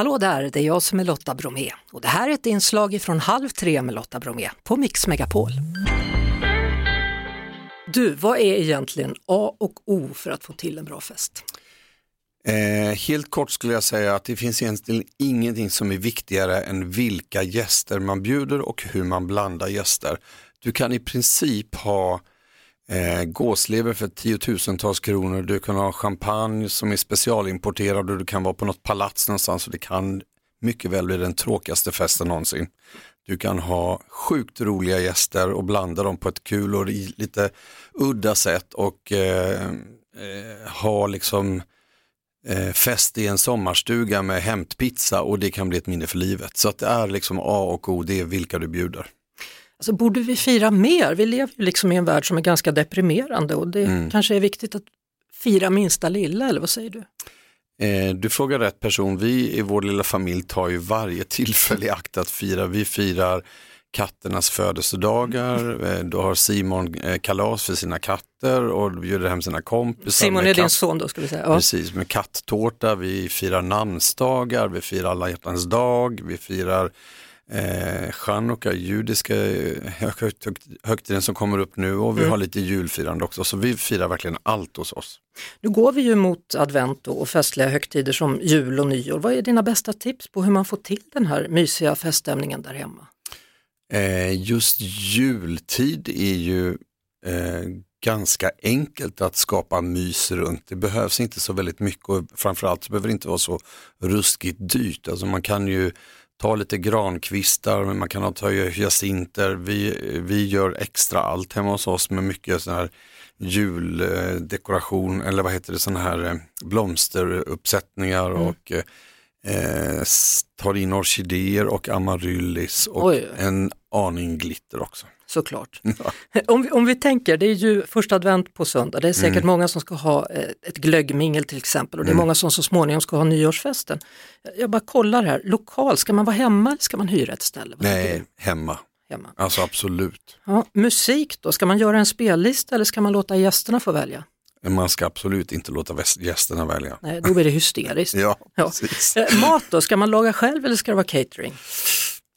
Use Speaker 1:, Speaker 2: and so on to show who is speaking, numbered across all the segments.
Speaker 1: Hallå där, det är jag som är Lotta Bromé och det här är ett inslag från Halv tre med Lotta Bromé på Mix Megapol. Du, vad är egentligen A och O för att få till en bra fest?
Speaker 2: Eh, helt kort skulle jag säga att det finns egentligen ingenting som är viktigare än vilka gäster man bjuder och hur man blandar gäster. Du kan i princip ha eh, gåslever för tiotusentals kronor, du kan ha champagne som är specialimporterad och du kan vara på något palats någonstans och det kan mycket väl bli den tråkigaste festen någonsin. Du kan ha sjukt roliga gäster och blanda dem på ett kul och lite udda sätt och eh, eh, ha liksom eh, fest i en sommarstuga med hämtpizza och det kan bli ett minne för livet. Så att det är liksom A och O, det är vilka du bjuder.
Speaker 1: Alltså, borde vi fira mer? Vi lever ju liksom i en värld som är ganska deprimerande och det mm. kanske är viktigt att fira minsta lilla, eller vad säger du?
Speaker 2: Eh, du frågar rätt person. Vi i vår lilla familj tar ju varje tillfälle i akt att fira. Vi firar katternas födelsedagar. Eh, då har Simon eh, kalas för sina katter och bjuder hem sina kompisar.
Speaker 1: Simon är din son då ska vi säga. Ja.
Speaker 2: Precis, med katttårta. Vi firar namnsdagar, vi firar alla hjärtans dag, vi firar eh, chanukka, judiska högtiden som kommer upp nu och vi mm. har lite julfirande också. Så vi firar verkligen allt hos oss.
Speaker 1: Nu går vi ju mot advent och festliga högtider som jul och nyår. Vad är dina bästa tips på hur man får till den här mysiga feststämningen där hemma?
Speaker 2: Eh, just jultid är ju eh, ganska enkelt att skapa mys runt. Det behövs inte så väldigt mycket och framförallt så behöver det inte vara så ruskigt dyrt. Alltså man kan ju ta lite grankvistar, man kan ta hyacinter. Vi, vi gör extra allt hemma hos oss med mycket sån här juldekoration eller vad heter det, sådana här eh, blomsteruppsättningar mm. och eh, tar in orkidéer och amaryllis och Oj. en aning glitter också.
Speaker 1: Såklart. Ja. Om, vi, om vi tänker, det är ju första advent på söndag, det är säkert mm. många som ska ha eh, ett glöggmingel till exempel och det är mm. många som så småningom ska ha nyårsfesten. Jag bara kollar här, lokal, ska man vara hemma eller ska man hyra ett ställe?
Speaker 2: Vad Nej, hemma. hemma. Alltså absolut.
Speaker 1: Ja, musik då, ska man göra en spellista eller ska man låta gästerna få välja?
Speaker 2: Man ska absolut inte låta gästerna välja.
Speaker 1: Nej, då blir det hysteriskt.
Speaker 2: ja,
Speaker 1: ja. Eh, mat då, ska man laga själv eller ska det vara catering?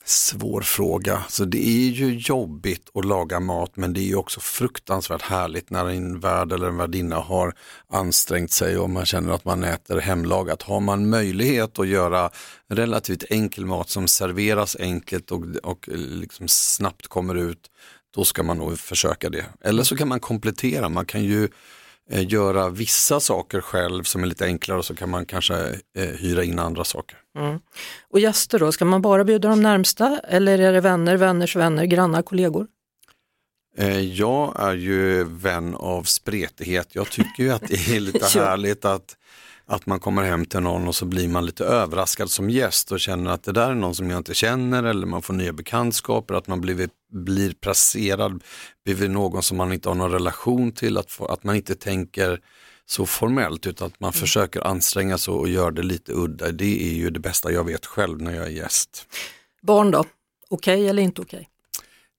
Speaker 2: Svår fråga. Så det är ju jobbigt att laga mat men det är ju också fruktansvärt härligt när en värd eller en värdinna har ansträngt sig och man känner att man äter hemlagat. Har man möjlighet att göra relativt enkel mat som serveras enkelt och, och liksom snabbt kommer ut, då ska man nog försöka det. Eller så kan man komplettera, man kan ju göra vissa saker själv som är lite enklare och så kan man kanske eh, hyra in andra saker. Mm.
Speaker 1: Och gäster då, ska man bara bjuda de närmsta eller är det vänner, vänners vänner, grannar, kollegor?
Speaker 2: Eh, jag är ju vän av spretighet. Jag tycker ju att det är lite härligt att, att man kommer hem till någon och så blir man lite överraskad som gäst och känner att det där är någon som jag inte känner eller man får nya bekantskaper, att man blivit, blir placerad bredvid någon som man inte har någon relation till, att, få, att man inte tänker så formellt utan att man mm. försöker anstränga sig och göra det lite udda. Det är ju det bästa jag vet själv när jag är gäst.
Speaker 1: Barn då, okej okay eller inte okej? Okay?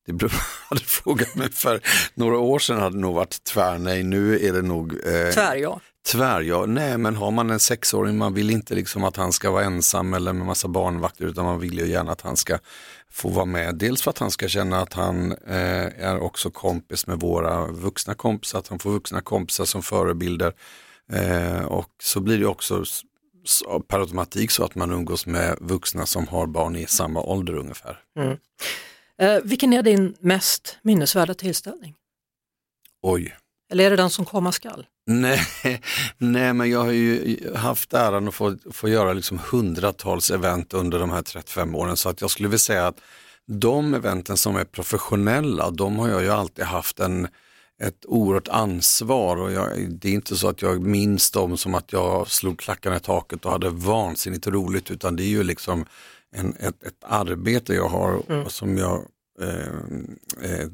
Speaker 2: Det beror hade frågat mig för några år sedan hade det nog varit tvärnej, nu är det nog
Speaker 1: eh, tvär ja.
Speaker 2: Tvär ja, nej men har man en sexåring, man vill inte liksom att han ska vara ensam eller med massa barnvakter utan man vill ju gärna att han ska få vara med. Dels för att han ska känna att han eh, är också kompis med våra vuxna kompisar, att han får vuxna kompisar som förebilder. Eh, och så blir det också per automatik så att man umgås med vuxna som har barn i samma ålder ungefär. Mm.
Speaker 1: Eh, vilken är din mest minnesvärda tillställning?
Speaker 2: Oj.
Speaker 1: Eller är det den som komma skall?
Speaker 2: Nej, nej, men jag har ju haft äran att få, få göra liksom hundratals event under de här 35 åren så att jag skulle vilja säga att de eventen som är professionella, de har jag ju alltid haft en, ett oerhört ansvar och jag, det är inte så att jag minns dem som att jag slog klackarna i taket och hade vansinnigt roligt utan det är ju liksom en, ett, ett arbete jag har mm. som jag eh, eh,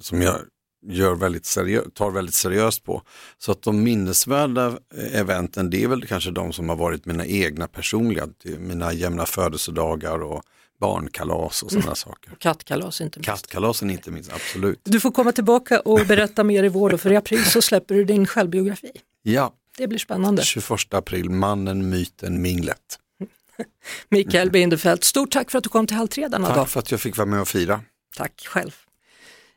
Speaker 2: som jag gör väldigt seriö- tar väldigt seriöst på. Så att de minnesvärda eventen det är väl kanske de som har varit mina egna personliga, mina jämna födelsedagar och barnkalas och sådana mm. saker.
Speaker 1: Kattkalas inte
Speaker 2: minst. Kattkalasen inte minst, absolut.
Speaker 1: Du får komma tillbaka och berätta mer i vår för i april så släpper du din självbiografi.
Speaker 2: Ja.
Speaker 1: Det blir spännande.
Speaker 2: 21 april, Mannen, myten, minglet.
Speaker 1: Mikael Bindefeld, stort tack för att du kom till Halv tre denna
Speaker 2: Tack
Speaker 1: dag.
Speaker 2: för att jag fick vara med och fira.
Speaker 1: Tack själv.